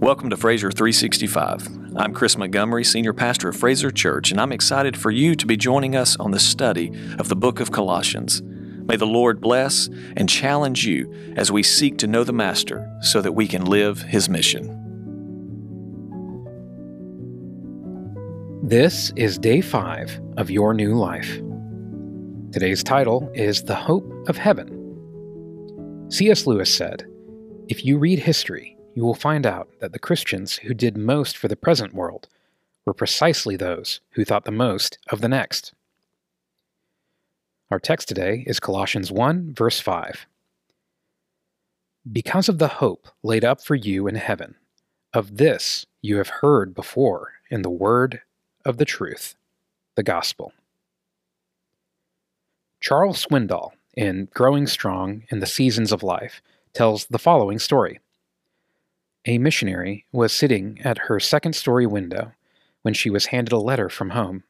Welcome to Fraser 365. I'm Chris Montgomery, Senior Pastor of Fraser Church, and I'm excited for you to be joining us on the study of the book of Colossians. May the Lord bless and challenge you as we seek to know the Master so that we can live his mission. This is day five of Your New Life. Today's title is The Hope of Heaven. C.S. Lewis said, If you read history, you will find out that the Christians who did most for the present world were precisely those who thought the most of the next. Our text today is Colossians 1, verse 5. Because of the hope laid up for you in heaven, of this you have heard before in the word of the truth, the gospel. Charles Swindoll, in Growing Strong in the Seasons of Life, tells the following story. A missionary was sitting at her second story window when she was handed a letter from home.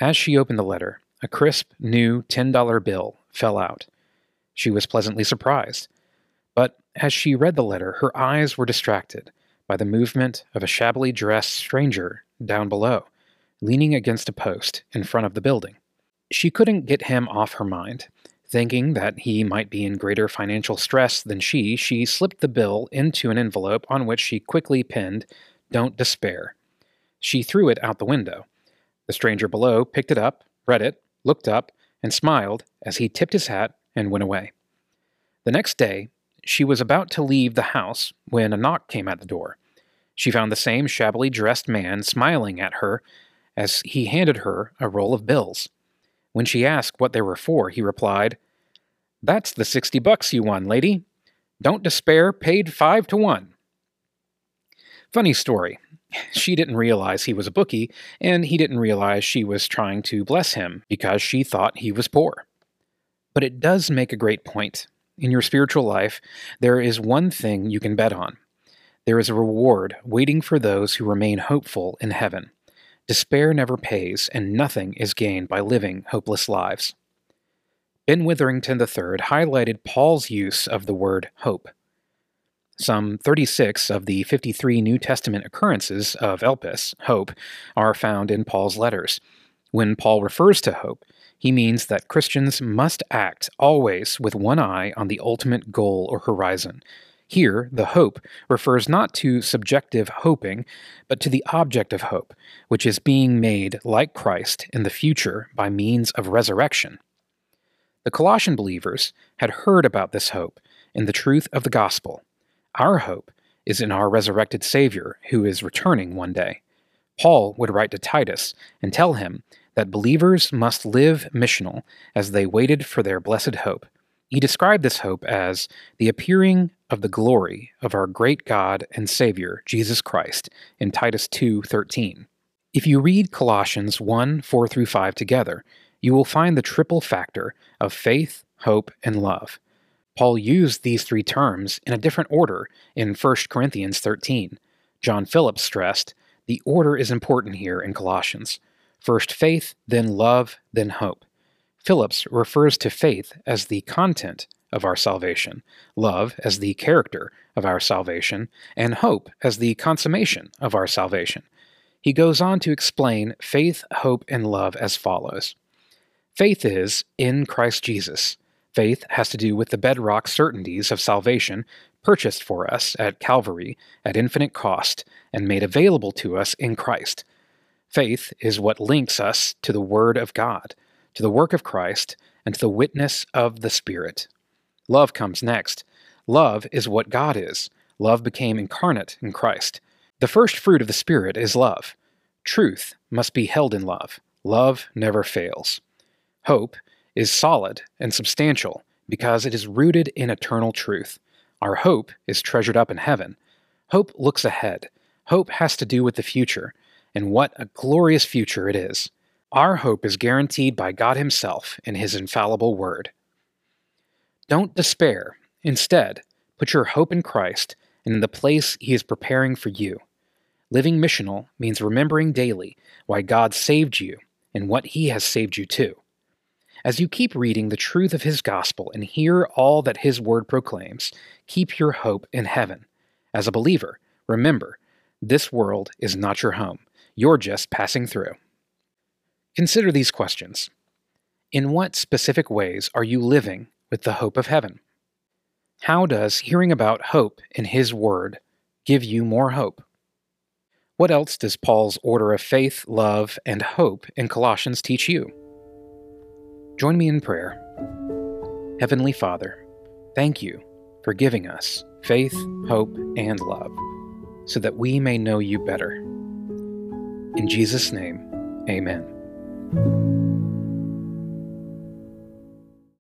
As she opened the letter, a crisp, new $10 bill fell out. She was pleasantly surprised. But as she read the letter, her eyes were distracted by the movement of a shabbily dressed stranger down below, leaning against a post in front of the building. She couldn't get him off her mind, Thinking that he might be in greater financial stress than she, she slipped the bill into an envelope on which she quickly pinned, Don't despair. She threw it out the window. The stranger below picked it up, read it, looked up, and smiled as he tipped his hat and went away. The next day, she was about to leave the house when a knock came at the door. She found the same shabbily dressed man smiling at her as he handed her a roll of bills. When she asked what they were for, he replied, That's the sixty bucks you won, lady. Don't despair, paid five to one. Funny story. She didn't realize he was a bookie, and he didn't realize she was trying to bless him because she thought he was poor. But it does make a great point. In your spiritual life, there is one thing you can bet on. There is a reward waiting for those who remain hopeful in heaven. Despair never pays, and nothing is gained by living hopeless lives. Ben Witherington III highlighted Paul's use of the word hope. Some 36 of the 53 New Testament occurrences of elpis, hope, are found in Paul's letters. When Paul refers to hope, he means that Christians must act always with one eye on the ultimate goal or horizon, here, the hope refers not to subjective hoping, but to the object of hope, which is being made like Christ in the future by means of resurrection. The Colossian believers had heard about this hope in the truth of the gospel. Our hope is in our resurrected Savior who is returning one day. Paul would write to Titus and tell him that believers must live missional as they waited for their blessed hope. He described this hope as the appearing of the glory of our great God and Savior, Jesus Christ, in Titus 2:13. If you read Colossians 1 4 through 5 together, you will find the triple factor of faith, hope, and love. Paul used these three terms in a different order in 1 Corinthians 13. John Phillips stressed, the order is important here in Colossians. First faith, then love, then hope. Phillips refers to faith as the content of our salvation, love as the character of our salvation, and hope as the consummation of our salvation. He goes on to explain faith, hope, and love as follows Faith is in Christ Jesus. Faith has to do with the bedrock certainties of salvation purchased for us at Calvary at infinite cost and made available to us in Christ. Faith is what links us to the Word of God to the work of Christ, and to the witness of the Spirit. Love comes next. Love is what God is. Love became incarnate in Christ. The first fruit of the Spirit is love. Truth must be held in love. Love never fails. Hope is solid and substantial because it is rooted in eternal truth. Our hope is treasured up in heaven. Hope looks ahead. Hope has to do with the future, and what a glorious future it is. Our hope is guaranteed by God Himself in His infallible word. Don't despair. Instead, put your hope in Christ and in the place He is preparing for you. Living missional means remembering daily why God saved you and what He has saved you to. As you keep reading the truth of His gospel and hear all that His word proclaims, keep your hope in heaven. As a believer, Remember, this world is not your home. You're just passing through. Consider these questions In what specific ways are you living with the hope of heaven? How does hearing about hope in His Word give you more hope? What else does Paul's order of faith, love, and hope in Colossians teach you? Join me in prayer. Heavenly Father, thank you for giving us faith, hope, and love so that we may know you better. In Jesus' name, amen. Thank you.